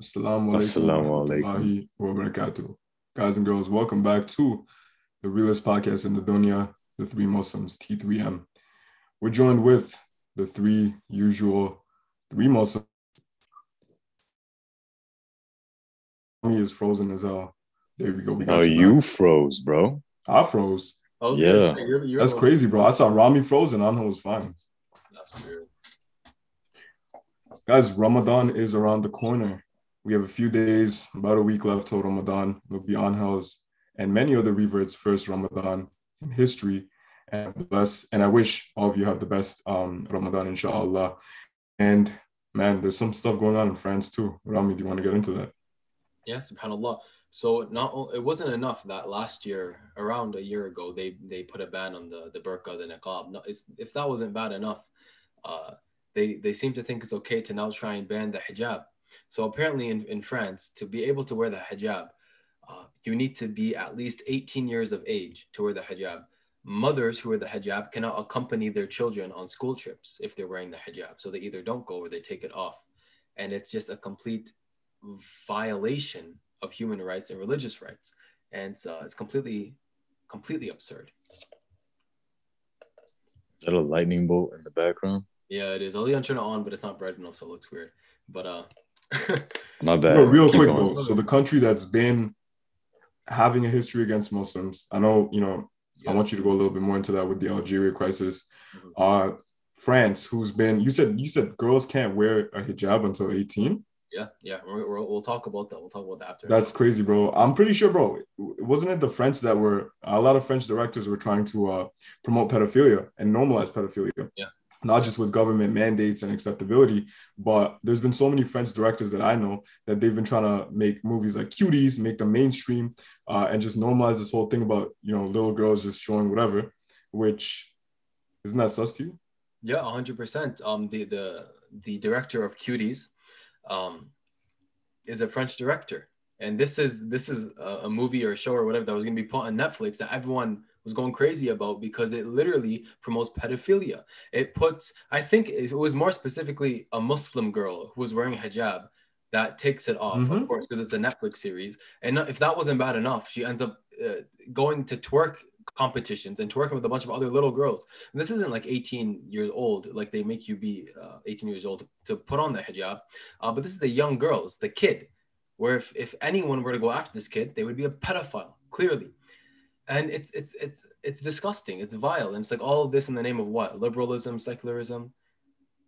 Assalamu alaikum wa barakatuh. Guys and girls, welcome back to the realest podcast in the dunya, the three Muslims, T3M. We're joined with the three usual three Muslims. Me is frozen as hell. There we go. We got oh, you, you froze, bro. I froze. Okay. Yeah. You're, you're That's crazy, bro. I saw Rami frozen. I know it was fine. That's weird. Guys, Ramadan is around the corner. We have a few days, about a week left till Ramadan. It'll be Angel's and many other reverts' first Ramadan in history. And bless, and I wish all of you have the best um, Ramadan, inshallah. And man, there's some stuff going on in France too. Rami, do you want to get into that? Yeah, subhanAllah. So not it wasn't enough that last year, around a year ago, they they put a ban on the the burqa, the niqab. No, if that wasn't bad enough, uh, they they seem to think it's okay to now try and ban the hijab. So apparently in, in France, to be able to wear the hijab, uh, you need to be at least 18 years of age to wear the hijab. Mothers who wear the hijab cannot accompany their children on school trips if they're wearing the hijab. So they either don't go or they take it off. And it's just a complete violation of human rights and religious rights. And uh, it's completely, completely absurd. Is that a lightning bolt in the background? Yeah, it is. I'll turn it on, but it's not bright enough, so it looks weird. But uh, My bad. Real, real quick going. though, so the country that's been having a history against Muslims, I know, you know, yeah. I want you to go a little bit more into that with the Algeria crisis. Mm-hmm. Uh, France, who's been, you said, you said girls can't wear a hijab until 18. Yeah, yeah, we will talk about that. We'll talk about that after. That's crazy, bro. I'm pretty sure, bro. Wasn't it the French that were a lot of French directors were trying to uh, promote pedophilia and normalize pedophilia? Yeah not just with government mandates and acceptability, but there's been so many French directors that I know that they've been trying to make movies like Cuties, make them mainstream, uh, and just normalize this whole thing about you know little girls just showing whatever. Which isn't that sus to you? Yeah, hundred percent. Um, the the the director of Cuties, um, is a French director, and this is this is a, a movie or a show or whatever that was going to be put on Netflix that everyone was going crazy about because it literally promotes pedophilia. It puts, I think it was more specifically a Muslim girl who was wearing hijab that takes it off, mm-hmm. of course, because it's a Netflix series. And if that wasn't bad enough, she ends up uh, going to twerk competitions and twerking with a bunch of other little girls. And this isn't like 18 years old, like they make you be uh, 18 years old to, to, put on the hijab. Uh, but this is the young girls, the kid, where if, if anyone were to go after this kid, they would be a pedophile, clearly and it's it's it's it's disgusting. It's vile, and it's like all of this in the name of what? Liberalism, secularism.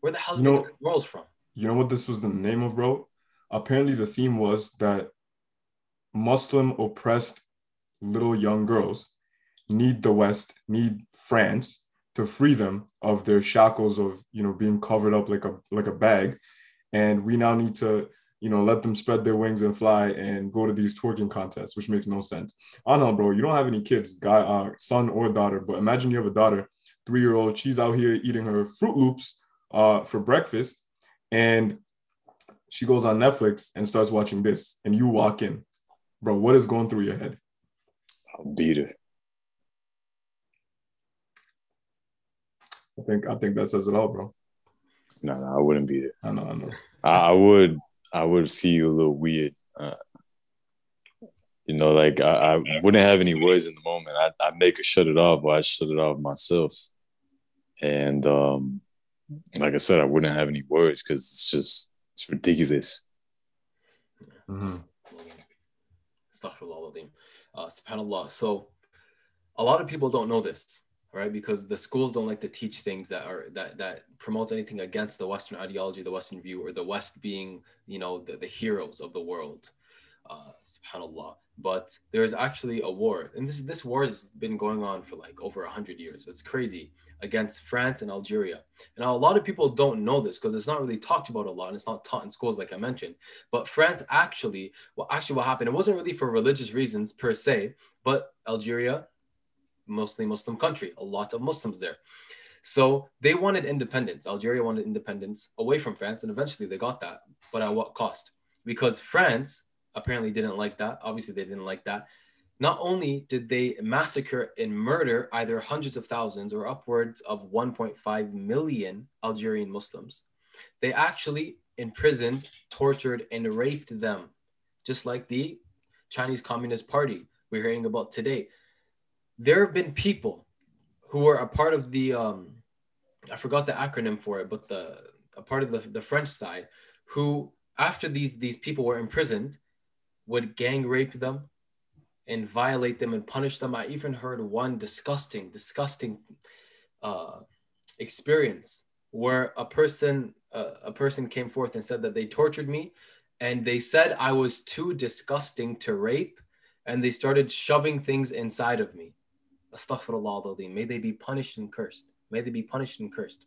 Where the hell you know, morals from? You know what this was the name of, bro? Apparently, the theme was that Muslim oppressed little young girls need the West, need France to free them of their shackles of you know being covered up like a like a bag, and we now need to you know, let them spread their wings and fly and go to these twerking contests, which makes no sense. I know, bro, you don't have any kids, guy, uh, son or daughter, but imagine you have a daughter, three year old, she's out here eating her Fruit Loops uh, for breakfast, and she goes on Netflix and starts watching this, and you walk in, bro. What is going through your head? I'll beat her. I think I think that says it all, bro. No, no, I wouldn't beat it. I know, I know. I, I would I would feel a little weird. Uh, you know, like I, I, wouldn't have any words in the moment. I I make her shut it off, or I shut it off myself. And um, like I said, I wouldn't have any words because it's just it's ridiculous. Mm-hmm. Uh, subhanallah. So, a lot of people don't know this right? Because the schools don't like to teach things that are that that promotes anything against the Western ideology, the Western view, or the West being, you know, the, the heroes of the world. Uh, subhanallah. But there is actually a war, and this this war has been going on for like over a hundred years. It's crazy against France and Algeria. And a lot of people don't know this because it's not really talked about a lot, and it's not taught in schools, like I mentioned. But France actually, well, actually, what happened? It wasn't really for religious reasons per se, but Algeria mostly Muslim country, a lot of Muslims there. So they wanted independence. Algeria wanted independence away from France, and eventually they got that. But at what cost? Because France apparently didn't like that. Obviously, they didn't like that. Not only did they massacre and murder either hundreds of thousands or upwards of 1.5 million Algerian Muslims, they actually imprisoned, tortured, and raped them, just like the Chinese Communist Party we're hearing about today. There have been people who were a part of the um, I forgot the acronym for it, but the a part of the, the French side who after these these people were imprisoned would gang rape them and violate them and punish them. I even heard one disgusting, disgusting uh, experience where a person uh, a person came forth and said that they tortured me and they said I was too disgusting to rape and they started shoving things inside of me. Astaghfirullah, may they be punished and cursed. May they be punished and cursed.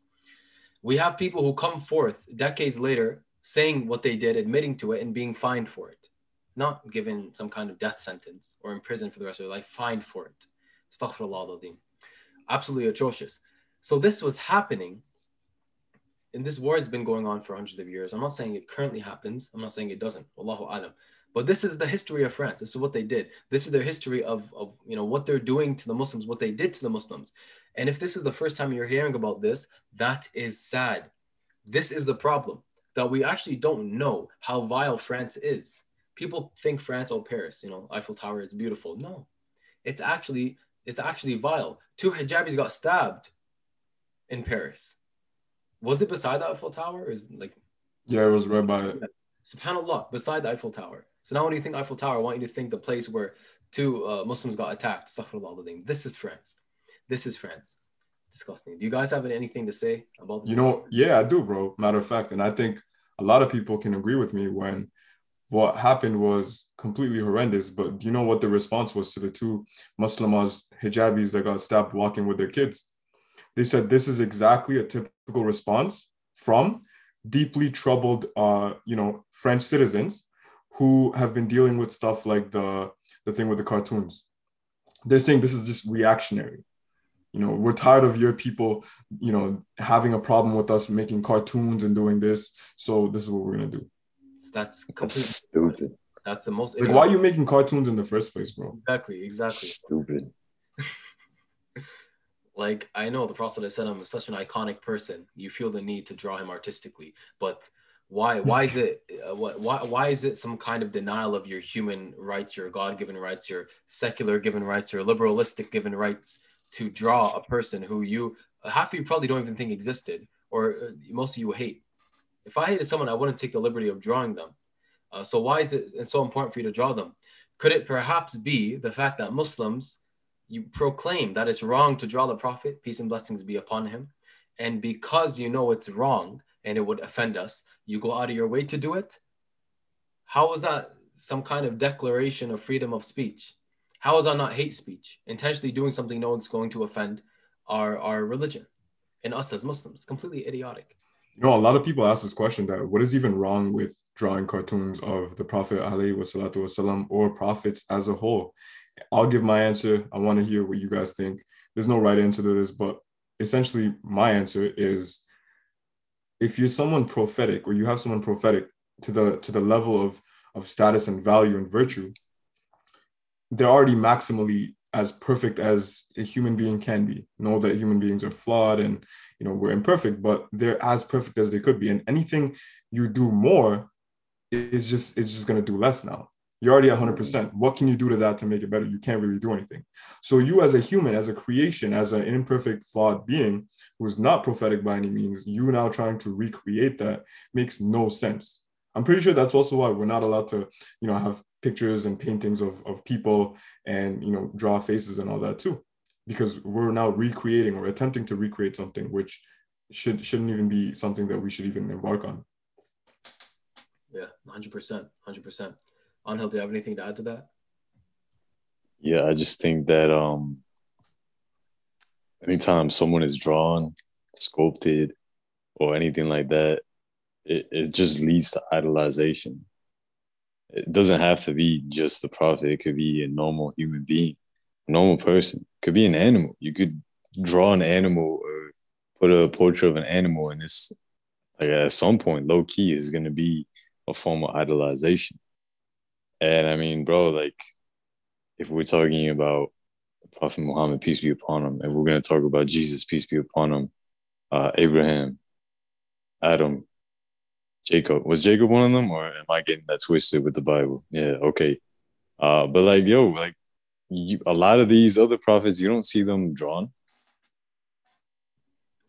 We have people who come forth decades later saying what they did, admitting to it, and being fined for it. Not given some kind of death sentence or in prison for the rest of their life, fined for it. Astaghfirullah. Absolutely atrocious. So this was happening. And this war has been going on for hundreds of years. I'm not saying it currently happens. I'm not saying it doesn't. Allahu alam. But this is the history of France. This is what they did. This is their history of, of you know what they're doing to the Muslims, what they did to the Muslims. And if this is the first time you're hearing about this, that is sad. This is the problem that we actually don't know how vile France is. People think France, or Paris, you know, Eiffel Tower is beautiful. No, it's actually it's actually vile. Two hijabis got stabbed in Paris. Was it beside the Eiffel Tower? is like yeah, it was right by it. Subhanallah, beside the Eiffel Tower. So now when you think Eiffel Tower, I want you to think the place where two uh, Muslims got attacked. This is France. This is France. Disgusting. Do you guys have anything to say about this? You know, yeah, I do, bro. Matter of fact. And I think a lot of people can agree with me when what happened was completely horrendous. But do you know what the response was to the two Muslimas hijabis that got stabbed walking with their kids? They said this is exactly a typical response from deeply troubled, uh, you know, French citizens who have been dealing with stuff like the the thing with the cartoons. They're saying this is just reactionary. You know we're tired of your people you know having a problem with us making cartoons and doing this so this is what we're gonna do. That's, that's stupid. That's the most like why are you making cartoons in the first place bro? Exactly exactly. Stupid. Like i know the prophet said i'm such an iconic person. You feel the need to draw him artistically but why why is it uh, what why, why is it some kind of denial of your human rights your god-given rights your secular given rights your liberalistic given rights to draw a person who you half of you probably don't even think existed, or uh, most of you hate. If I hated someone, I wouldn't take the liberty of drawing them. Uh, so why is it so important for you to draw them? Could it perhaps be the fact that Muslims you proclaim that it's wrong to draw the Prophet, peace and blessings be upon him, and because you know it's wrong and it would offend us, you go out of your way to do it? How is that some kind of declaration of freedom of speech? How is that not hate speech? Intentionally doing something no one's going to offend our, our religion and us as Muslims. Completely idiotic. You know, a lot of people ask this question that what is even wrong with drawing cartoons of the Prophet wasalam, or prophets as a whole? I'll give my answer. I want to hear what you guys think. There's no right answer to this, but essentially my answer is if you're someone prophetic or you have someone prophetic to the to the level of of status and value and virtue, they're already maximally as perfect as a human being can be. Know that human beings are flawed and you know we're imperfect, but they're as perfect as they could be. And anything you do more is just it's just gonna do less now. You're already 100%. What can you do to that to make it better? You can't really do anything. So you as a human, as a creation, as an imperfect, flawed being who's not prophetic by any means, you now trying to recreate that makes no sense. I'm pretty sure that's also why we're not allowed to, you know, have pictures and paintings of, of people and you know draw faces and all that too because we're now recreating or attempting to recreate something which should shouldn't even be something that we should even embark on yeah 100% 100% Angel, do you have anything to add to that yeah i just think that um anytime someone is drawn sculpted or anything like that it, it just leads to idolization it doesn't have to be just the prophet. It could be a normal human being, a normal person. It could be an animal. You could draw an animal or put a portrait of an animal, and it's like at some point, low key is going to be a form of idolization. And I mean, bro, like if we're talking about Prophet Muhammad, peace be upon him, and we're going to talk about Jesus, peace be upon him, uh, Abraham, Adam, Jacob was Jacob one of them, or am I getting that twisted with the Bible? Yeah, okay. Uh, but like, yo, like you, a lot of these other prophets, you don't see them drawn.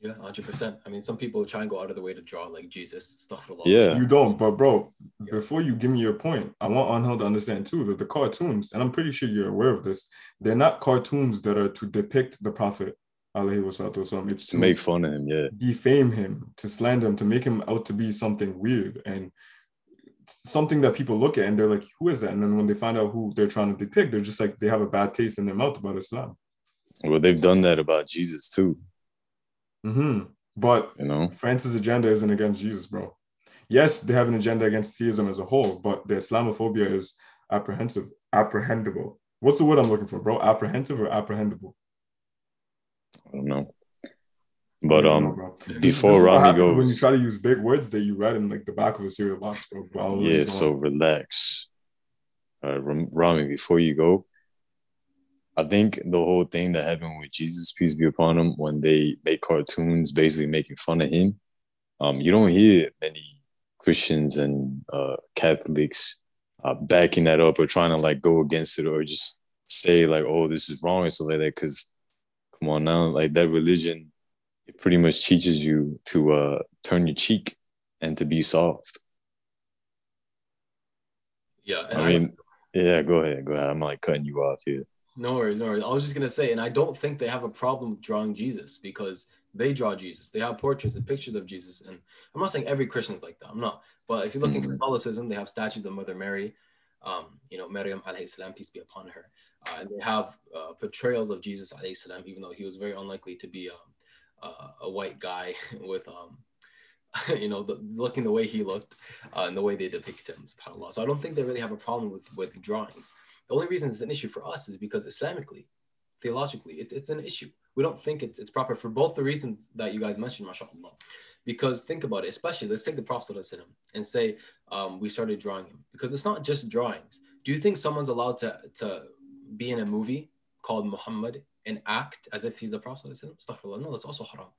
Yeah, hundred percent. I mean, some people try and go out of the way to draw like Jesus stuff. A lot. Yeah, You don't, but bro, before you give me your point, I want Angel to understand too that the cartoons, and I'm pretty sure you're aware of this, they're not cartoons that are to depict the Prophet. alayhi wassalatu wasalam. It's to make fun of him. Yeah, defame him, to slander him, to make him out to be something weird and something that people look at and they're like, who is that? And then when they find out who they're trying to depict, they're just like they have a bad taste in their mouth about Islam. well, they've done that about Jesus too. Hmm But You know, France's agenda isn't against Jesus, bro. Yes, they have an agenda against theism as a whole, but the Islamophobia is apprehensive, apprehendable. What's the word I'm looking for, bro? Apprehensive or apprehendable? I don't know. But know, um, bro. This- before this is Rami happens when you try to use big words that you read in like the back of a cereal box, bro. But I'll let you yeah. So relax, uh, Ram- Rami. Before you go, I think the whole thing that happened with Jesus, peace be upon him, when they make cartoons basically making fun of him, um, you don't hear many Christians and uh, Catholics uh, backing that up or trying to like go against it or just say like, "Oh, this is wrong" or something like that. Because come on now, like that religion, it pretty much teaches you to uh, turn your cheek and to be soft. Yeah, I mean, yeah, go ahead, go ahead. I'm like cutting you off here. No worries, no worries. I was just gonna say, and I don't think they have a problem with drawing Jesus because they draw Jesus. They have portraits and pictures of Jesus, and I'm not saying every Christian's like that. I'm not. But if you look in Mhm. Catholicism, they have statues of Mother Mary, um, you know, Maryam alayhi salam, peace be upon her, uh, and they have uh, portrayals of Jesus alayhi salam, even though he was very unlikely to be um, uh, a white guy with um, you know, the, looking the way he looked uh, and the way they depict him, subhanAllah. So I don't think they really have a problem with with drawings. The only reason it's an issue for us is because Islamically, theologically, it, it's an issue. We don't think it's, it's proper for both the reasons that you guys mentioned, mashallah. Because think about it, especially let's take the Prophet and say um, we started drawing him. Because it's not just drawings. Do you think someone's allowed to, to be in a movie called Muhammad and act as if he's the Prophet? No, that's also haram.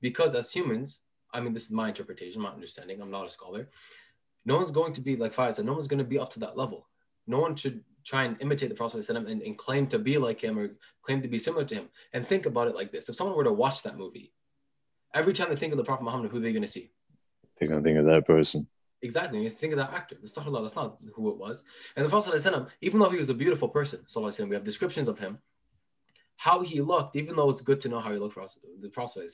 Because as humans, I mean, this is my interpretation, my understanding. I'm not a scholar. No one's going to be like Faiz said, no one's going to be up to that level. No one should try and imitate the Prophet and, and claim to be like him or claim to be similar to him. And think about it like this if someone were to watch that movie, every time they think of the Prophet Muhammad, who are they going to see? They're going to think of that person. Exactly. You think of that actor. That's not Allah, that's not who it was. And the Prophet, even though he was a beautiful person, we have descriptions of him, how he looked, even though it's good to know how he looked, the Prophet,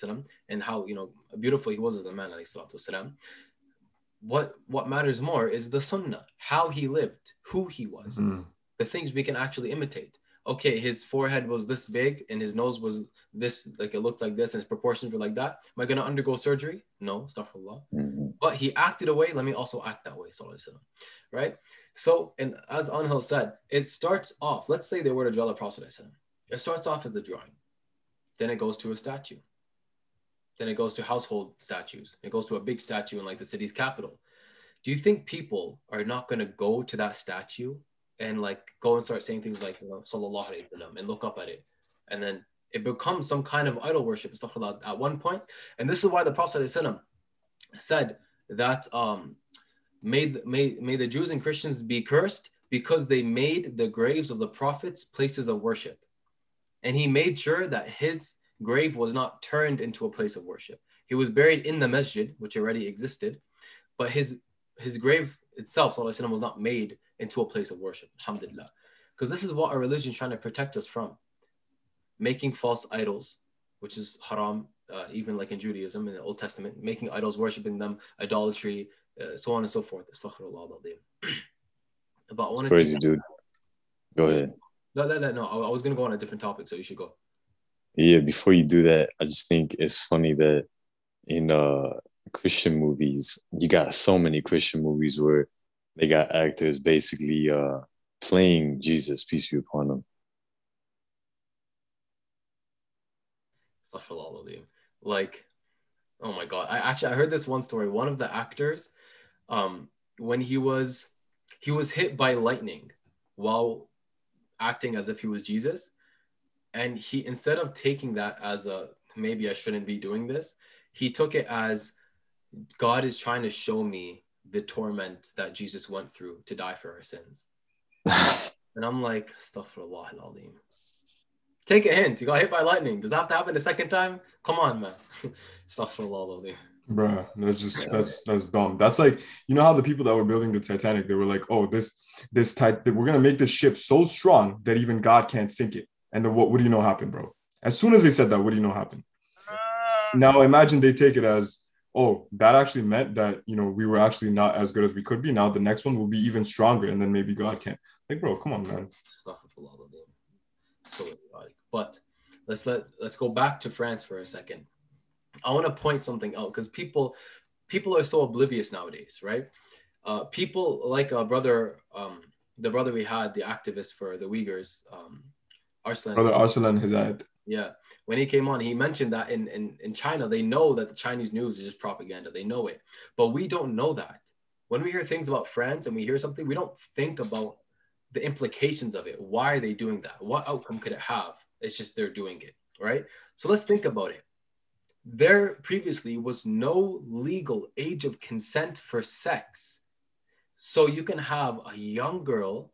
and how you know beautiful he was as a man, what what matters more is the sunnah, how he lived, who he was. Mm-hmm the things we can actually imitate. Okay, his forehead was this big and his nose was this, like it looked like this, and his proportions were like that. Am I gonna undergo surgery? No, astaghfirullah Mhm. but he acted away. Let me also act that way, sallallahu right? So, and as Anhel said, it starts off. Let's say they were to draw the Prophet. sallallahu alaihi wasallam. It starts off as a drawing, then it goes to a statue, then it goes to household statues. It goes to a big statue in like the city's capital. Do you think people are not going to go to that statue and like go and start saying things like, you know, sallallahu alaihi wasallam and look up at it, and then it becomes some kind of idol worship at one. And this is why the Prophet wasallam said that um, made may, may the Jews and Christians be cursed because they made the graves of the prophets places of worship. And he made sure that his grave was not turned into a place of worship. He was buried in the masjid, which already existed, but his his grave itself was not made into a place of worship. Alhamdulillah. Because this is what our religion is trying to protect us from. Making false idols, which is haram, uh, even like in Judaism in the Old Testament, making idols, worshiping them, idolatry, uh, so on and so forth. Astaghfirullah. But I wanted crazy, to, dude. Go ahead. no, no, no, no. I, I was gonna go on a different topic, so you should go. Yeah, before you do that, I just think it's funny that in uh Christian movies, you got so many Christian movies where they got actors basically uh playing Jesus, peace be upon him. Like, oh my god. I actually I heard this one story. One of the actors, um, when he was he was hit by lightning while acting as if he was Jesus. And he instead of taking that as a maybe I shouldn't be doing this, he took it as God is trying to show me the torment that Jesus went through to die for our sins. and I'm like, astaghfirullah al-azim. Take a hint. You got hit by lightning. Does that have to happen a second time? Come on, man. astaghfirullah al-azim. Bruh, that's just that's that's dumb. That's like you know how the people that were building the Titanic, they were like, "Oh, this this type, we're gonna make this ship so strong that even God can't sink it." And then what? What do you know happened, bro? As soon as they said that, what do you know happened? Ah. Now imagine they take it as, "Oh, that actually meant that you know we were actually not as good as we could be." Now the next one will be even stronger, and then maybe God can. Like, bro, come on, man. So but let's let let's go back to France for a second. I want to point something out because people people are so oblivious nowadays, right? Uh, people like a brother, um, the brother we had, the activist for the Uyghurs, um, Arslan. Brother Arslan Hidayat. Yeah, when he came on, he mentioned that in, in in China they know that the Chinese news is just propaganda. They know it, but we don't know that. When we hear things about France and we hear something, we don't think about the implications of it. Why are they doing that? What outcome could it have? It's just they're doing it, right? So let's think about it there previously was no legal age of consent for sex. So you can have a young girl,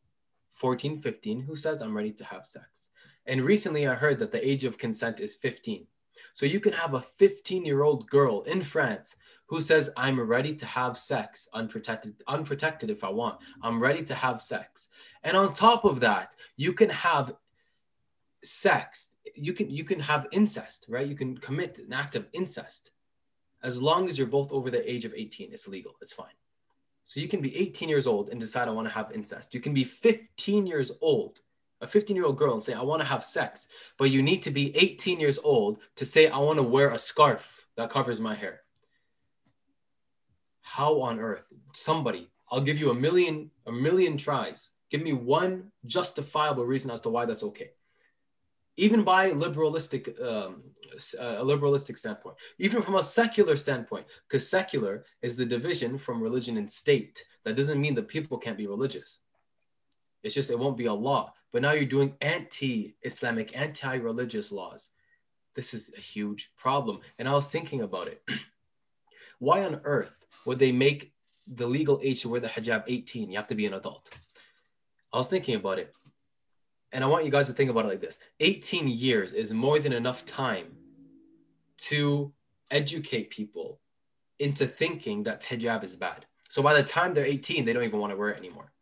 14, 15, who says, I'm ready to have sex. And recently I heard that the age of consent is 15. So you can have a 15 year old girl in France who says, I'm ready to have sex, unprotected, unprotected if I want. I'm ready to have sex. And on top of that, you can have sex you can you can have incest, right? You can commit an act of incest as long as you're both over the age of 18. It's legal. It's fine. So you can be 18 years old and decide I want to have incest. You can be 15 years old, a 15 year old girl, and say I want to have sex, but you need to be 18 years old to say I want to wear a scarf that covers my hair. How on earth? Somebody, I'll give you a million, a million tries. Give me one justifiable reason as to why that's okay even by liberalistic um, a liberalistic standpoint, even from a secular standpoint, because secular is the division from religion and state. That doesn't mean that people can't be religious. It's just it won't be a law. But now you're doing anti-Islamic, anti-religious laws. This is a huge problem. And I was thinking about it. Why on earth would they make the legal age to wear the hijab 18? You have to be an adult. I was thinking about it and I want you guys to think about it like this 18 years is more than enough time to educate people into thinking that hijab is bad. So by the time they're 18, they don't even want to wear it anymore.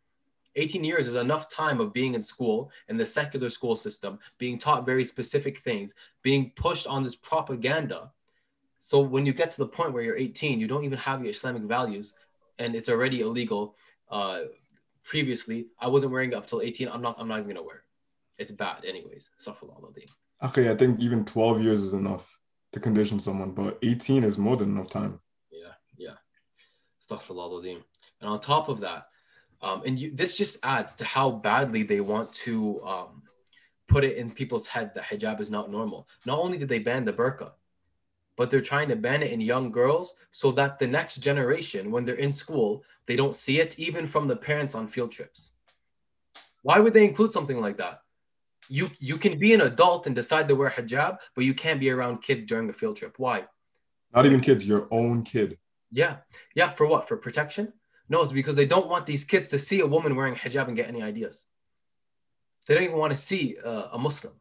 18 years is enough time of being in school in the secular school system, being taught very specific things, being pushed on this propaganda. So when you get to the point where you're 18, you don't even have your Islamic values and it's already illegal. Uh, previously, I wasn't wearing it up till 18. I'm not, I'm not even gonna wear it it's bad anyways. Okay, I think even 12 years is enough to condition someone, but 18 is more than enough time. Yeah, yeah. Astaghfirullah. And on top of that, um, and you, this just adds to how badly they want to um, put it in people's heads that hijab is not normal. Not only did they ban the burqa, but they're trying to ban it in young girls so that the next generation, when they're in school, they don't see it, even from the parents on field trips. Why would they include something like that? you you can be an adult and decide to wear hijab, but you can't be around kids during a field trip. Why? Not even kids, your own kid. Yeah. Yeah. For what? For protection? No, it's because they don't want these kids to see a woman wearing hijab and get any ideas. They don't even want to see uh, a Muslim.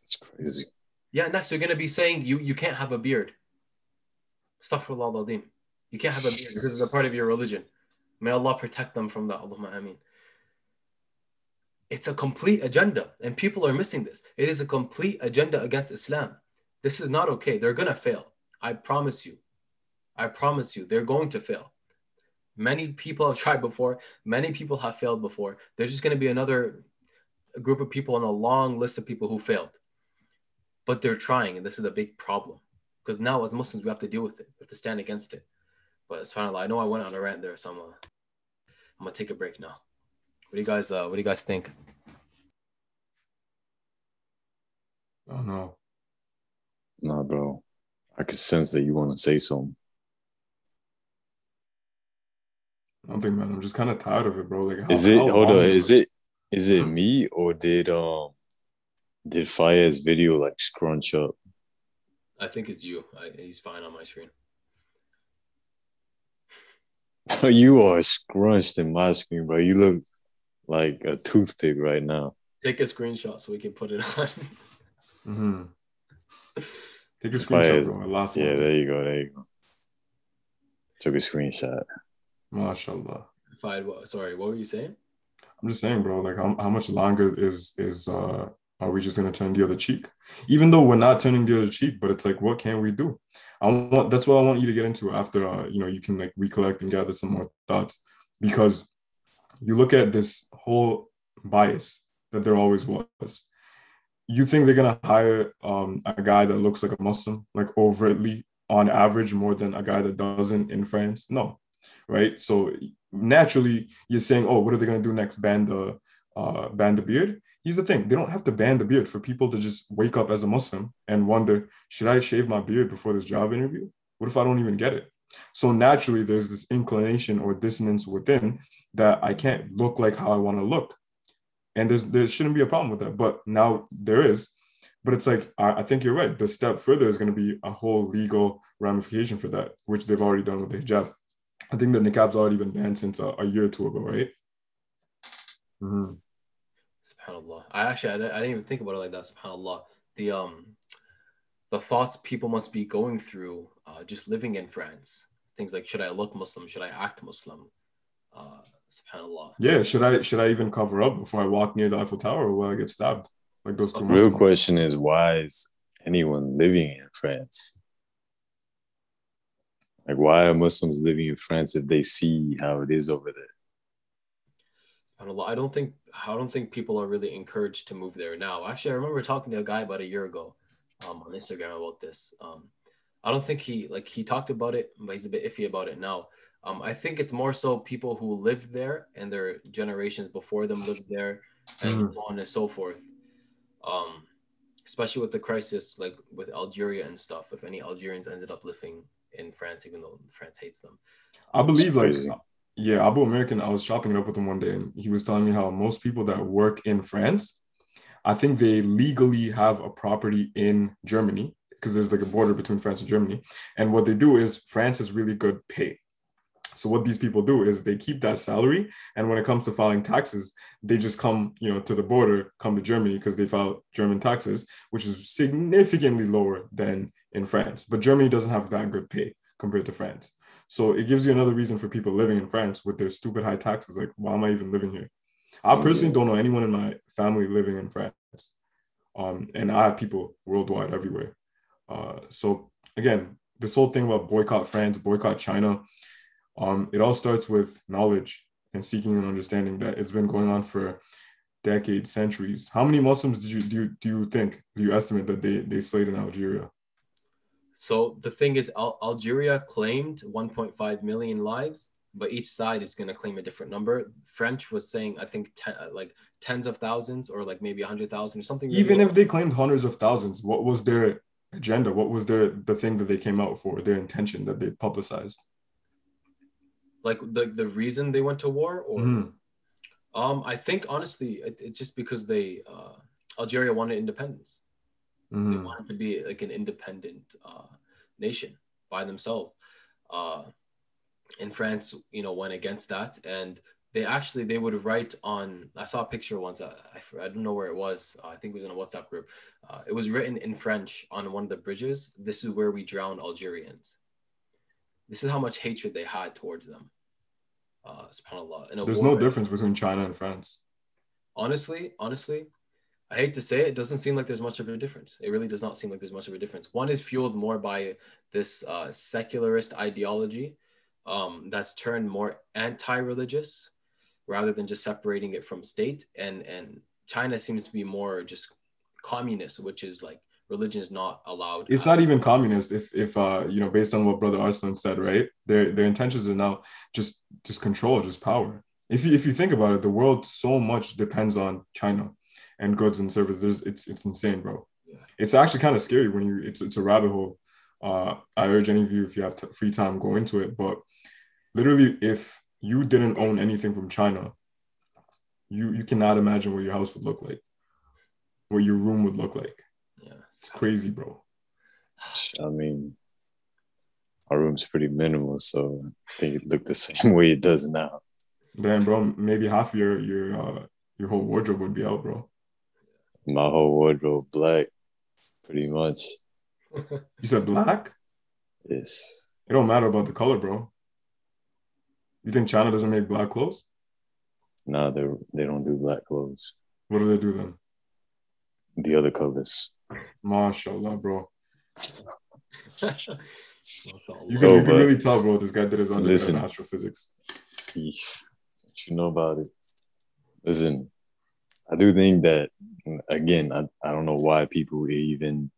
That's crazy. Yeah. Next, you're going to be saying you, you can't have a beard. Astaghfirullah You can't have a beard because it's a part of your religion. May Allah protect them from that. Allahumma ameen it's a complete agenda and people are missing this it is a complete agenda against islam this is not okay they're going to fail i promise you i promise you they're going to fail many people have tried before many people have failed before there's just going to be another group of people on a long list of people who failed but they're trying and this is a big problem because now as muslims we have to deal with it we have to stand against it but it's final i know i went on a rant there so i'm gonna, I'm gonna take a break now what do you guys uh, What do you guys think? I don't know. Nah, bro. I could sense that you want to say something. Nothing, man. I'm just kind of tired of it, bro. Like, how, is it? Hold on. Is it? Is it me or did um did Faiz's video like scrunch up? I think it's you. I, he's fine on my screen. you are scrunched in my screen, bro. You look like a toothpick right now. Take a screenshot so we can put it on. Mm-hmm. Take a screenshot, is- bro. My last Yeah, one. there you go. There you go. Took a screenshot. Mashallah. Fine. What, sorry, what were you saying? I'm just saying, bro. Like, how, how much longer is is uh are we just gonna turn the other cheek? Even though we're not turning the other cheek, but it's like, what can we do? I want that's what I want you to get into after uh, you know you can like recollect and gather some more thoughts because you look at this whole bias that there always was. You think they're gonna hire um a guy that looks like a Muslim, like overtly on average more than a guy that doesn't in France? No, right? So naturally you're saying, oh, what are they gonna do next? Ban the uh, ban the beard? Here's the thing: they don't have to ban the beard for people to just wake up as a Muslim and wonder, should I shave my beard before this job interview? What if I don't even get it? So naturally, there's this inclination or dissonance within that I can't look like how I want to look, and there's there shouldn't be a problem with that. But now there is. But it's like I, I think you're right. The step further is going to be a whole legal ramification for that, which they've already done with the hijab. I think the niqab's already been banned since a, a year or two ago, right? hmm Subhanallah. I actually I didn't, I didn't even think about it like that. Subhanallah. The um the thoughts people must be going through uh, just living in France. Things like should I look Muslim? Should I act Muslim? Uh, Subhanallah. Yeah, should I should I even cover up before I walk near the Eiffel Tower, or will I get stabbed like those two? The real question is why is anyone living in France? Like, why are Muslims living in France if they see how it is over there? I don't think I don't think people are really encouraged to move there now. Actually, I remember talking to a guy about a year ago um, on Instagram about this. Um, I don't think he like he talked about it, but he's a bit iffy about it now. Um, I think it's more so people who lived there and their generations before them lived there, and Mhm. so on and so forth. Um, especially with the crisis, like with Algeria and stuff. If any Algerians ended up living in France, even though France hates them, I believe like yeah, Abu American. I was shopping it up with him one day, and he was telling me how most people that work in France, I think they legally have a property in Germany because there's like a border between France and Germany. And what they do is France has really good pay. So what these people do is they keep that salary, and when it comes to filing taxes, they just come, you know, to the border, come to Germany because they file German taxes, which is significantly lower than in France. But Germany doesn't have that good pay compared to France. So it gives you another reason for people living in France with their stupid high taxes. Like, why am I even living here? I personally don't know anyone in my family living in France. Um, and I have people worldwide everywhere. Uh, so again, this whole thing about boycott France, boycott China, um, it all starts with knowledge and seeking and understanding that it's been going on for decades, centuries. How many Muslims did you do you, do you think do you estimate that they they slayed in Algeria? So the thing is, Al- Algeria claimed 1.5 million lives, but each side is going to claim a different number. French was saying, I think, ten, uh, like tens of thousands or like maybe 100,000 or something. really Even low. if they claimed hundreds of thousands, what was their agenda? What was their the thing that they came out for? Their intention that they publicized? like the, the reason they went to war or Mhm. um I think honestly it, it just because they uh, Algeria wanted independence. They Mhm. wanted to be like an independent uh, nation by themselves. Uh, and France, you know, went against that, and they actually they would write on. I saw a picture once. I, I, I don't know where it was. Uh, I think it was in a WhatsApp group. Uh, it was written in French on one of the bridges. This is where we drown Algerians. This is how much hatred they had towards them. Uh, subhanallah. There's war no difference between China and France. honestly, honestly, I hate to say it, it doesn't seem like there's much of a difference. It really does not seem like there's much of a difference. One is fueled more by this uh, secularist ideology um, that's turned more anti-religious rather than just separating it from state. And and China seems to be more just communist, which is like religion is not allowed. It's not even communist if if uh you know based on what Brother Arslan said, right? Their their intentions are now just just control, just power. If you if you think about it, the world so much depends on China and goods and services. It's it's insane, bro. Yeah. It's actually kind of scary when you it's it's a rabbit hole. Uh, I urge any of you if you have t- free time go into it. But literally, if you didn't own anything from China, you you cannot imagine what your house would look like, what your room would look like. Yeah. It's crazy, bro. I mean, our room's pretty minimal, so I think it looked the same way it does now. Damn, bro, maybe half your your uh, your whole wardrobe would be out, bro. My whole wardrobe black, pretty much. You said black? Yes. It don't matter about the color, bro. You think China doesn't make black clothes? No, they they don't do black clothes. What do they do then? The other colors. Mashallah, bro. You can, Oh, you can really tell, bro. This guy did his undergrad Listen. in astrophysics. Yeesh. What you know about it? Listen, I do think that again, I, I don't know why people even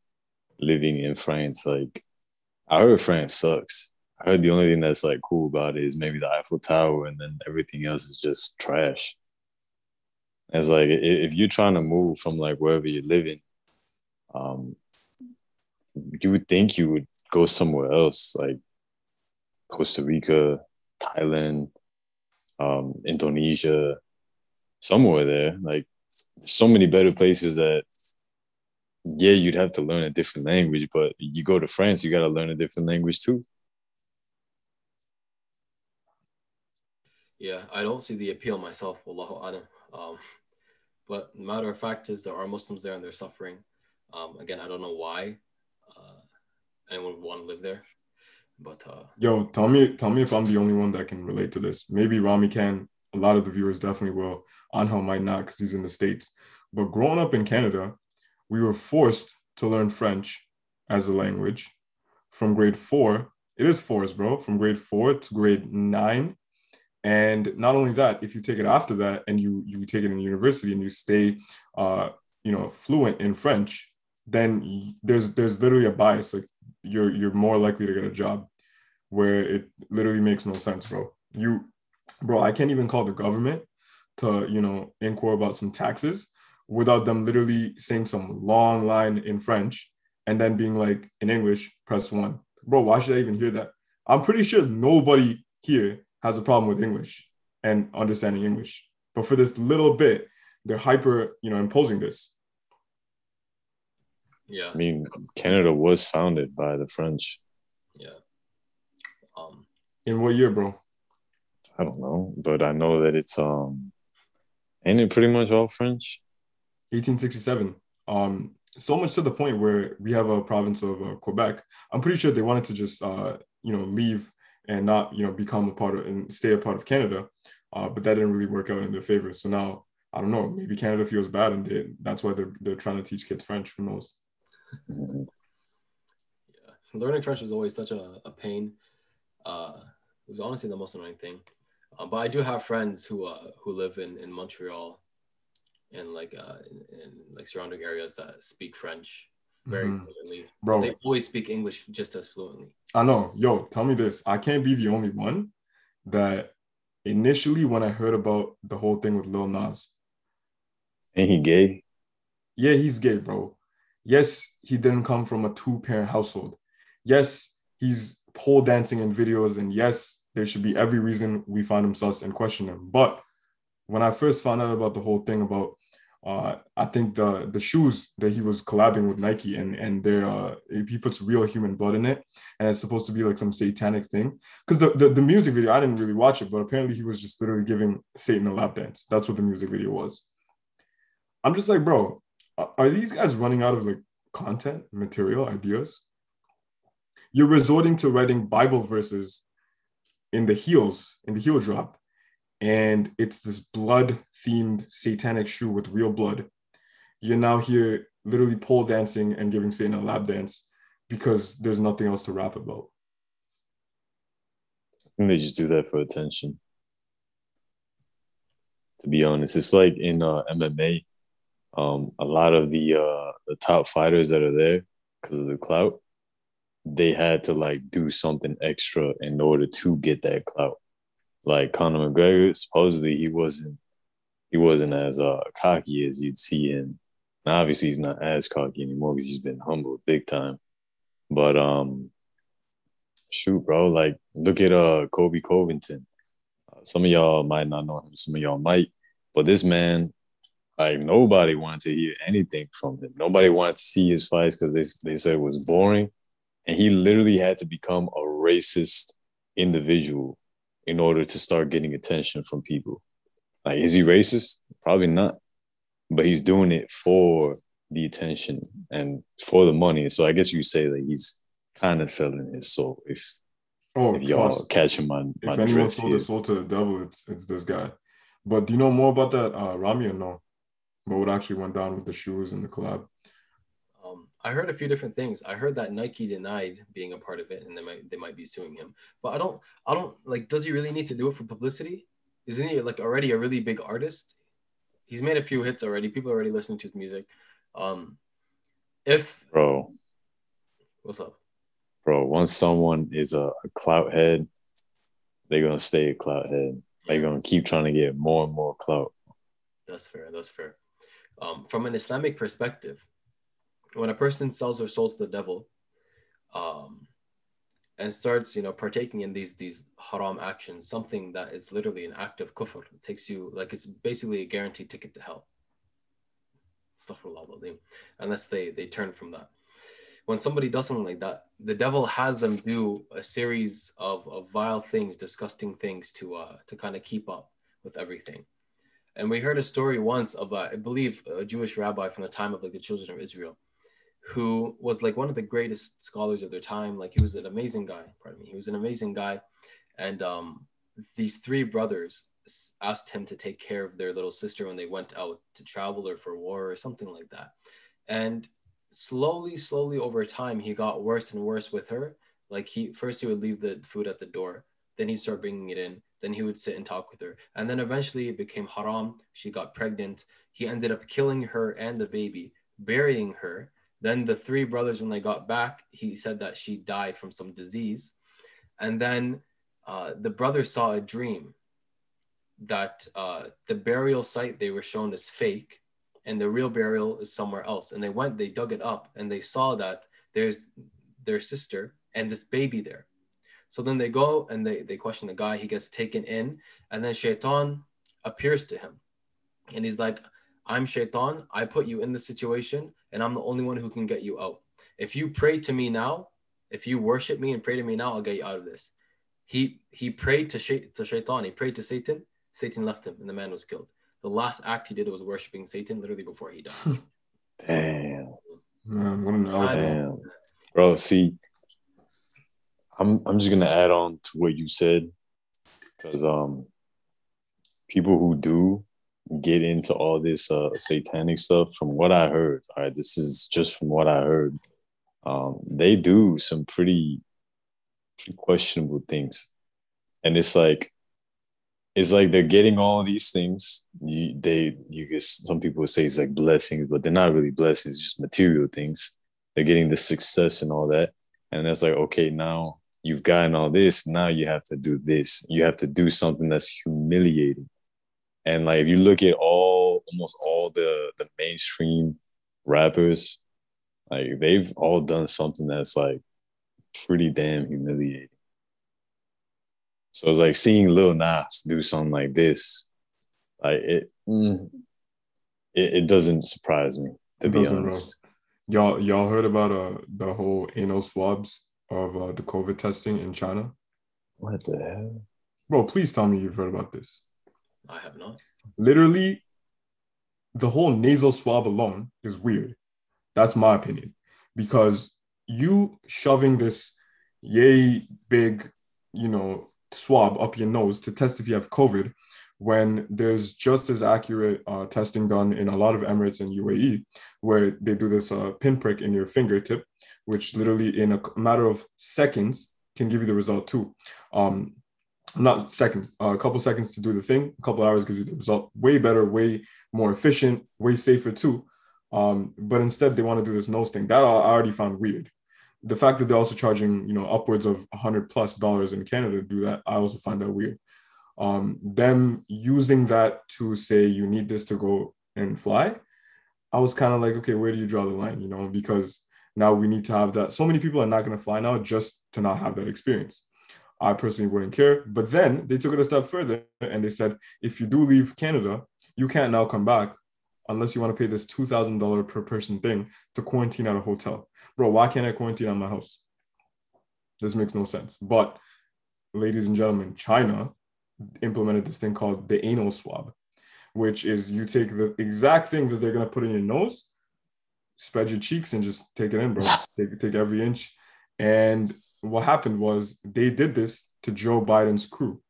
living in France. Like I heard France sucks. I heard the only thing that's like cool about it is maybe the Eiffel Tower and then everything else is just trash. It's like if you're trying to move from like wherever you're living, um, you would think you would go somewhere else, like Costa Rica, Thailand, um, Indonesia, somewhere there. Like so many better places that yeah, you'd have to learn a different language, but you go to France, you gotta learn a different language too. Yeah, I don't see the appeal myself, Wallahu alam. Um, but matter of fact is there are Muslims there and they're suffering. Um, again, I don't know why uh, anyone would want to live there, but uh, Yo, tell me, tell me if I'm the only one that can relate to this. Maybe Rami can. A lot of the viewers definitely will. Anhel might not because he's in the states. But growing up in Canada, we were forced to learn French as a language from grade four. It is forced, bro. From grade four to grade nine. And not only that, if you take it after that and you you take it in university and you stay, uh, you know, fluent in French, then there's there's literally a bias. Like you're you're more likely to get a job where it literally makes no sense, bro. You, bro, I can't even call the government to, you know, inquire about some taxes without them literally saying some long line in French and then being like in English, press one. Bro, why should I even hear that? I'm pretty sure nobody here has a problem with English and understanding English. But for this little bit, they're hyper, you know, imposing this. yeah, I mean, Canada was founded by the French. yeah. Um, In what year, bro? I don't know, but I know that it's um, ain't it pretty much all French? 1867. Um, so much to the point where we have a province of uh, Quebec. I'm pretty sure they wanted to just, uh, you know, leave and not, you know, become a part of and stay a part of Canada, uh, but that didn't really work out in their favor. So now I don't know. Maybe Canada feels bad, and they, that's why they're they're trying to teach kids French. Who knows? Yeah, learning French was always such a, a pain. Uh, it was honestly the most annoying thing. Uh, but I do have friends who uh, who live in, in Montreal and like uh, in, in like surrounding areas that speak French very Mhm. fluently. Bro, They always speak English just as fluently. I know. Yo, tell me this. I can't be the only one that initially when I heard about the whole thing with Lil Nas, Ain't he gay? yeah, he's gay, bro. Yes, he didn't come from a two parent household. Yes, he's pole dancing in videos. And yes, there should be every reason we find him sus and question him. But when I first found out about the whole thing about, uh, I think the the shoes that he was collabing with Nike and and their uh, he puts real human blood in it, and it's supposed to be like some satanic thing. Because the, the the music video, I didn't really watch it, but apparently he was just literally giving Satan a lap dance. That's what the music video was. I'm just like, bro, are these guys running out of like content, material, ideas? You're resorting to writing Bible verses in the heels, in the heel drop, and it's this blood themed satanic shoe with real blood. You're now here literally pole dancing and giving Satan a lap dance because there's nothing else to rap about. Think they just do that for attention. To be honest, it's like in uh, MMA. Um, a lot of the uh, the top fighters that are there because of the clout, they had to like do something extra in order to get that clout. Like Conor McGregor, supposedly he wasn't he wasn't as uh, cocky as you'd see him. Now, obviously, he's not as cocky anymore because he's been humbled big time. But um, shoot, bro, like look at uh Colby Covington. Uh, some of y'all might not know him, some of y'all might, but this man, like nobody wanted to hear anything from him. Nobody wanted to see his fights because they they said it was boring. And he literally had to become a racist individual in order to start getting attention from people. Like, is he racist? Probably not. But he's doing it for the attention and for the money. So I guess you say that he's kind of selling his soul. If, Oh, if y'all trust. catching my my If anyone sold their soul to the devil, it's it's this guy. But do you know more about that, uh, Rami, or no? But what actually went down with the shoes and the collab? I heard a few different things. I heard that Nike denied being a part of it, and they might they might be suing him. But I don't I don't like. Does he really need to do it for publicity? Isn't he like already a really big artist? He's made a few hits already. People are already listening to his music. Um, if Bro, what's up? bro, once someone is a, a clout head, they're gonna stay a clout head. They're gonna keep trying to get more and more clout. That's fair. That's fair. Um, from an Islamic perspective, when a person sells their soul to the devil, um, and starts, you know, partaking in these these haram actions, something that is literally an act of kufr, it takes you like it's basically a guaranteed ticket to hell. Unless they they turn from that. When somebody does something like that, the devil has them do a series of, of vile things, disgusting things to uh to kind of keep up with everything. And we heard a story once of, uh, I believe, a Jewish rabbi from the time of like the children of Israel, who was like one of the greatest scholars of their time. Like he was an amazing guy. Pardon me. He was an amazing guy, and um, these three brothers asked him to take care of their little sister when they went out to travel or for war or something like that. And slowly, slowly over time, he got worse and worse with her. Like he first he would leave the food at the door, then he'd start bringing it in. Then he would sit and talk with her. And then eventually it became haram. She got pregnant. He ended up killing her and the baby, burying her. Then the three brothers, when they got back, he said that she died from some disease. And then uh, the brothers saw a dream that uh, the burial site they were shown is fake and the real burial is somewhere else. And they went, they dug it up, and they saw that there's their sister and this baby there. So then they go and they, they question the guy. He gets taken in, and then Shaitan appears to him. And he's like, I'm Shaitan. I put you in the situation, and I'm the only one who can get you out. If you pray to me now, if you worship me and pray to me now, I'll get you out of this. He he prayed to, Shay, to Shaitan. He prayed to Satan. Satan left him, and the man was killed. The last act he did was worshiping Satan literally before he died. Damn. Man, what an Damn. Bro, see, I'm I'm just gonna add on to what you said. Cause um people who do get into all this uh satanic stuff, from what I heard, all right, this is just from what I heard. Um, they do some pretty, pretty questionable things. And it's like it's like they're getting all these things. You they you guess some people say it's like blessings, but they're not really blessings, just material things. They're getting the success and all that. And that's like, okay, now you've gotten all this. Now you have to do this. You have to do something that's humiliating. And like if you look at all almost all the the mainstream rappers, like they've all done something that's like pretty damn humiliating. So it's like seeing Lil Nas do something like this, like it, mm, it, it doesn't surprise me to It be honest. Y'all, y'all heard about uh the whole anal swabs of uh, the COVID testing in China? What the hell? Bro, please tell me you've heard about this. I have not. Literally, the whole nasal swab alone is weird. That's my opinion. Because you shoving this yay big, you know, swab up your nose to test if you have COVID when there's just as accurate uh, testing done in a lot of Emirates and UAE, where they do this uh, pinprick in your fingertip, which literally in a matter of seconds can give you the result too. Um, not seconds, uh, a couple seconds to do the thing, a couple hours gives you the result. Way better, way more efficient, way safer too. Um, but instead, they want to do this nose thing. That I already found weird. The fact that they're also charging, you know, upwards of 100 plus dollars in Canada to do that, I also find that weird. Um, them using that to say you need this to go and fly, I was kind of like, okay, where do you draw the line? You know, because now we need to have that. So many people are not going to fly now just to not have that experience. I personally wouldn't care. But then they took it a step further and they said, if you do leave Canada, you can't now come back unless you want to pay this $2,000 per person thing to quarantine at a hotel. Bro, why can't I quarantine at my house? This makes no sense. But, ladies and gentlemen, China implemented this thing called the anal swab, which is you take the exact thing that they're gonna put in your nose, spread your cheeks, and just take it in, bro. take take every inch. And what happened was they did this to Joe Biden's crew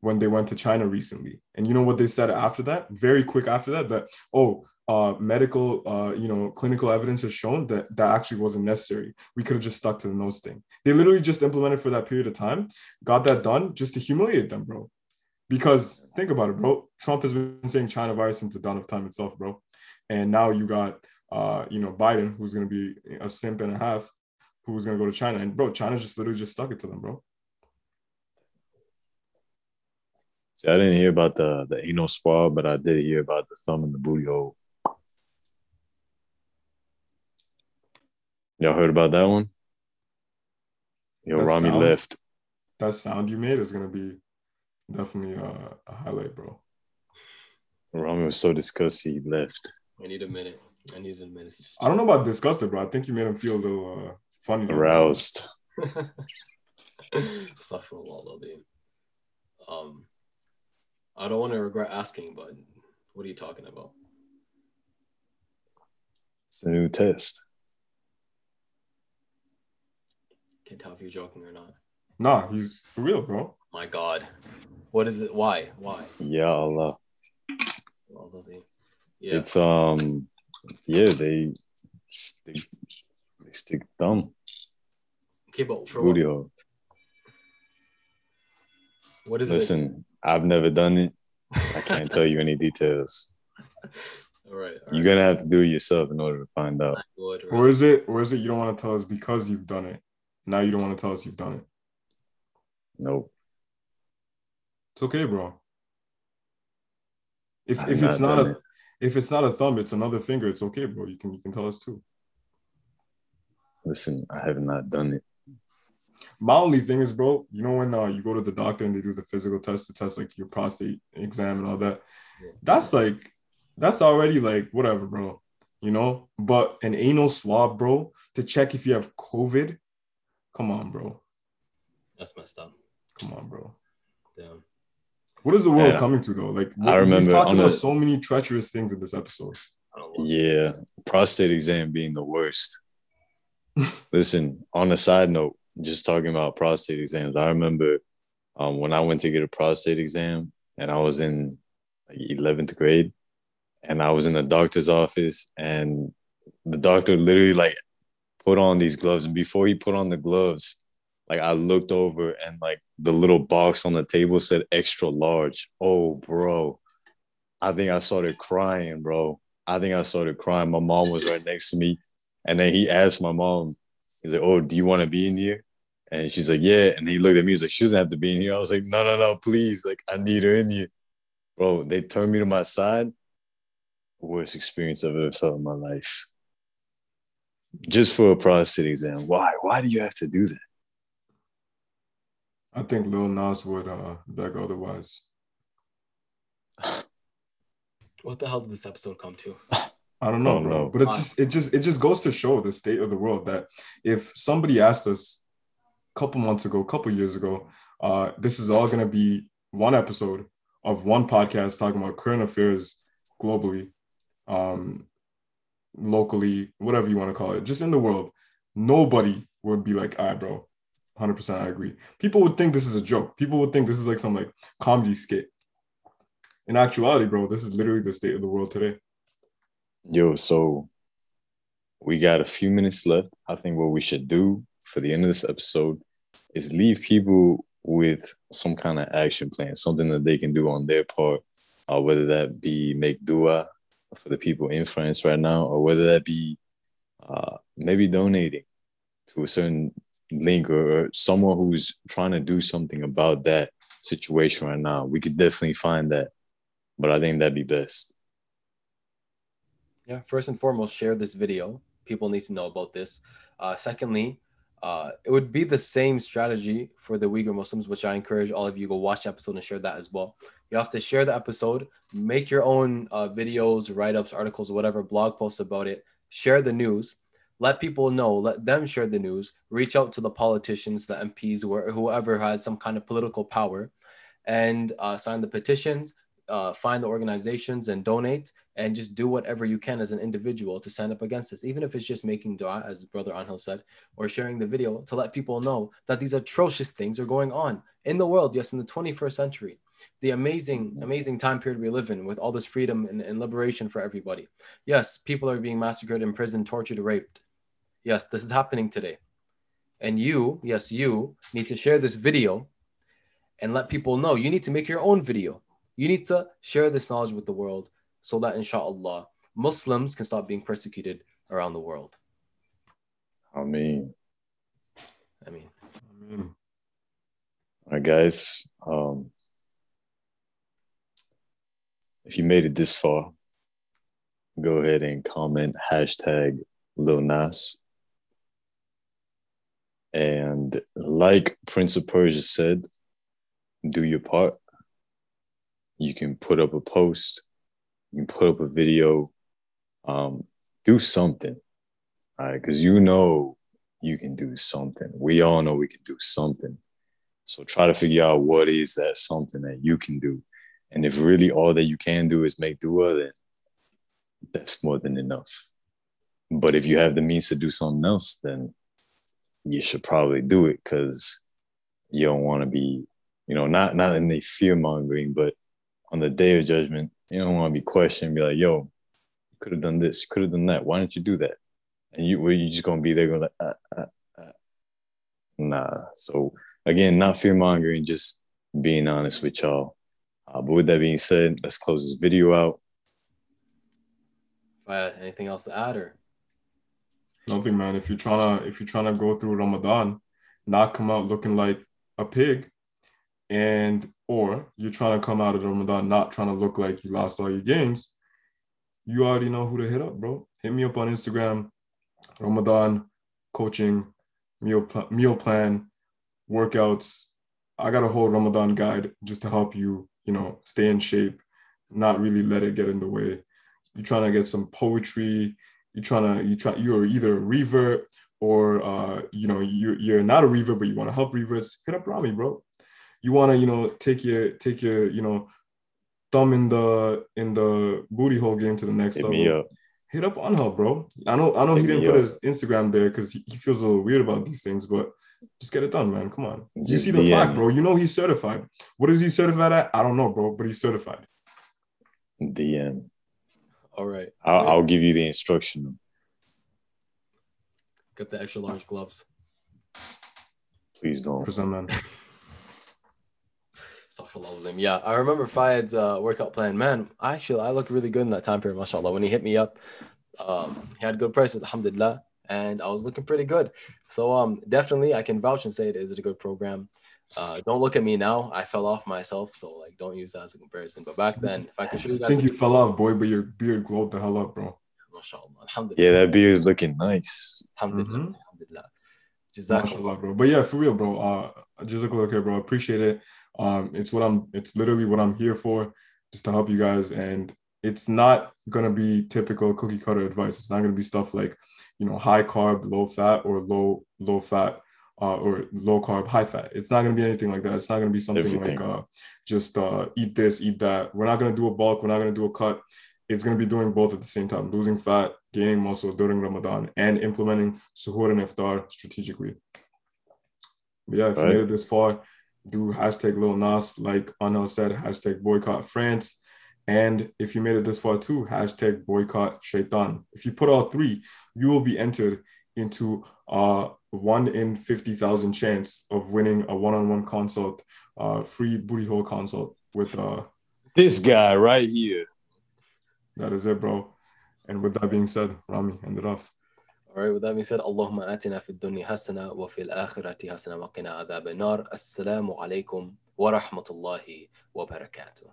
when they went to China recently. And you know what they said after that? Very quick after that, that oh, uh, medical, uh, you know, clinical evidence has shown that that actually wasn't necessary. We could have just stuck to the nose thing. They literally just implemented for that period of time, got that done just to humiliate them, bro. Because think about it, bro. Trump has been saying China virus since the dawn of time itself, bro. And now you got, uh, you know, Biden, who's going to be a simp and a half, who's going to go to China. And bro, China just literally just stuck it to them, bro. See, I didn't hear about the the anal swab, but I did hear about the thumb and the booty hole. Y'all heard about that one? Yo, That Rami sound- left. That sound you made is going to be definitely uh, a highlight, bro. Rami was so disgusted he left. I need a minute. I need a minute. I don't know about disgusted, bro. I think you made him feel a little uh, funny. Aroused. Stuff from a while, dude. Um, I don't want to regret asking, but what are you talking about? It's a new test. Can't tell if you're joking or not. Nah, he's for real, bro. My God, what is it? Why? Why? Yeah, Allah. Well, they- Yeah, It's um yeah, they they stick thumb, okay, but for booty what, hole. what is it? Listen, I've never done it. I can't tell you any details. All right, all You're right. gonna have to do it yourself in order to find out. Would, Or is it, or is it you don't want to tell us because you've done it? Now you don't want to tell us you've done it. Nope. It's okay, bro. If I've if it's not not a it. if it's not a thumb, it's another finger. It's okay, bro. You can you can tell us too. Listen, I have not done it. My only thing is, bro, you know when uh, you go to the doctor and they do the physical test to test like your prostate exam and all that. That's like that's already like whatever, bro. You know, but an anal swab, bro, to check if you have COVID. Come on, bro. That's messed up. Come on, bro. Damn. What is the world Yeah. coming to though? Like I remember we've talked about the- so many treacherous things in this episode. I don't know. Yeah, prostate exam being the worst. Listen, on a side note, just talking about prostate exams, I remember um, when I went to get a prostate exam and I was in like, 11th grade and I was in the doctor's office and the doctor literally like put on these gloves and before he put on the gloves like I looked over and like the little box on the table said extra large. Oh, bro. I think I started crying, bro. I think I started crying. My mom was right next to me. And then he asked my mom, he's like, Oh, do you want to be in here? And she's like, Yeah. And he looked at me, he's like, She doesn't have to be in here. I was like, No, no, no, please. Like, I need her in here. Bro, they turned me to my side. Worst experience I've ever felt in my life. Just for a prostate exam. Why? Why do you have to do that? I think Lil Nas would uh, beg otherwise. What the hell did this episode come to? I don't know, Oh, bro. no. But it just it just it just goes to show the state of the world that if somebody asked us a couple months ago, a couple years ago, uh, this is all gonna be one episode of one podcast talking about current affairs globally, um, locally, whatever you want to call it, just in the world, nobody would be like, all right, bro, 100% I agree. People would think this is a joke. People would think this is like some like comedy skit. In actuality, bro, this is literally the state of the world today. Yo, so we got a few minutes left. I think what we should do for the end of this episode is leave people with some kind of action plan, something that they can do on their part, uh, whether that be make dua for the people in France right now, or whether that be uh, maybe donating to a certain link or, or someone who's trying to do something about that situation right now. We could definitely find that, but I think that'd be best. Yeah, first and foremost, share this video. People need to know about this. Uh, secondly, uh, it would be the same strategy for the Uyghur Muslims, which I encourage all of you go watch the episode and share that as well. You have to share the episode, make your own uh, videos, write ups, articles, whatever, blog posts about it. Share the news let people know, let them share the news, reach out to the politicians, the MPs, or whoever has some kind of political power, and uh, sign the petitions, uh, find the organizations and donate, and just do whatever you can as an individual to stand up against this, even if it's just making dua, as Brother Angel said, or sharing the video to let people know that these atrocious things are going on in the world, yes, in the 21st century. The amazing, amazing time period we live in with all this freedom and, and liberation for everybody. Yes, people are being massacred, imprisoned, tortured, raped. Yes, this is happening today. And you, yes, you need to share this video and let people know. You need to make your own video. You need to share this knowledge with the world so that inshallah Muslims can stop being persecuted around the world. I mean, I mean, Amen. all right, guys. Um, if you made it this far, go ahead and comment hashtag Lil Nas. And like Prince of Persia said, do your part. You can put up a post, you can put up a video, um, do something. Right, because you know you can do something. We all know we can do something. So try to figure out what is that something that you can do. And if really all that you can do is make dua, then that's more than enough. But if you have the means to do something else, then you should probably do it because you don't want to be, you know, not not in the fear mongering, but on the day of judgment, you don't want to be questioned, be like, yo, you could have done this, could have done that. Why didn't you do that? And you were you just gonna be there going like, uh, uh, uh. nah. So again, not fear mongering, just being honest with y'all. Uh, but with that being said, let's close this video out. Uh, anything else to add or? Nothing, man. If you're trying to if you're trying to go through Ramadan, not come out looking like a pig, and or you're trying to come out of Ramadan not trying to look like you lost all your gains, you already know who to hit up, bro. Hit me up on Instagram, Ramadan coaching, meal pl- meal plan, workouts. I got a whole Ramadan guide just to help you, you know, stay in shape, not really let it get in the way. You're trying to get some poetry. You're trying to you try you're either a revert or uh, you know you're you're not a revert but you want to help reverts. Hit up Rami, bro. You want to you know take your take your you know thumb in the in the booty hole game to the next Hit level me up. hit up Angel, bro. I know I know he Hit me didn't put up. his Instagram there because he, he feels a little weird about these things, but just get it done, man. Come on. you see the DM plaque, bro. You know he's certified. What is he certified at? I don't know, bro, but he's certified. DM. All right. I'll, I'll give you the instruction. Get the extra large gloves. Please don't. Percent, man. Astaghfirullah. Yeah, I remember Faiz's uh, workout plan. Man, actually, I looked really good in that time period, mashallah. When he hit me up, um, he had good prices, alhamdulillah, and I was looking pretty good. So, um, definitely, I can vouch and say it is a good program. Uh, don't look at me now. I fell off myself, so like, don't use that as a comparison. But back then, if I could show you guys, I think you fell off, boy, but your beard glowed the hell up, bro. mashallah, alhamdulillah, Yeah, that beard is looking nice. alhamdulillah, Mhm. alhamdulillah. Jazakallah. Mashallah, bro. But yeah, for real, bro. Uh, just look okay, bro. Appreciate it. Um, it's what I'm. It's literally what I'm here for, just to help you guys. And it's not gonna be typical cookie cutter advice. It's not gonna be stuff like, you know, high carb, low fat, or low low fat, uh, or low carb, high fat. It's not gonna be anything like that. It's not gonna be something Everything. like uh, just uh, eat this, eat that. We're not gonna do a bulk. We're not gonna do a cut. It's gonna be doing both at the same time: losing fat, gaining muscle during Ramadan, and implementing suhoor and iftar strategically. But yeah, if Right. you made it this far, do hashtag Lil Nas, like Anel said, hashtag boycott France. And if you made it this far too, hashtag boycott Shaitan. If you put all three, you will be entered into a one in 50,000 chance of winning a one on one consult, uh, free booty hole consult with, uh, This guy right here. that is it, bro. And with that being said, Rami, end it off. All right, with that being said, Allahumma atina fi dunni hasana wa fil akhirati hasana wa qina adhab النار. Assalamu alaikum wa rahmatullahi wa barakatuh.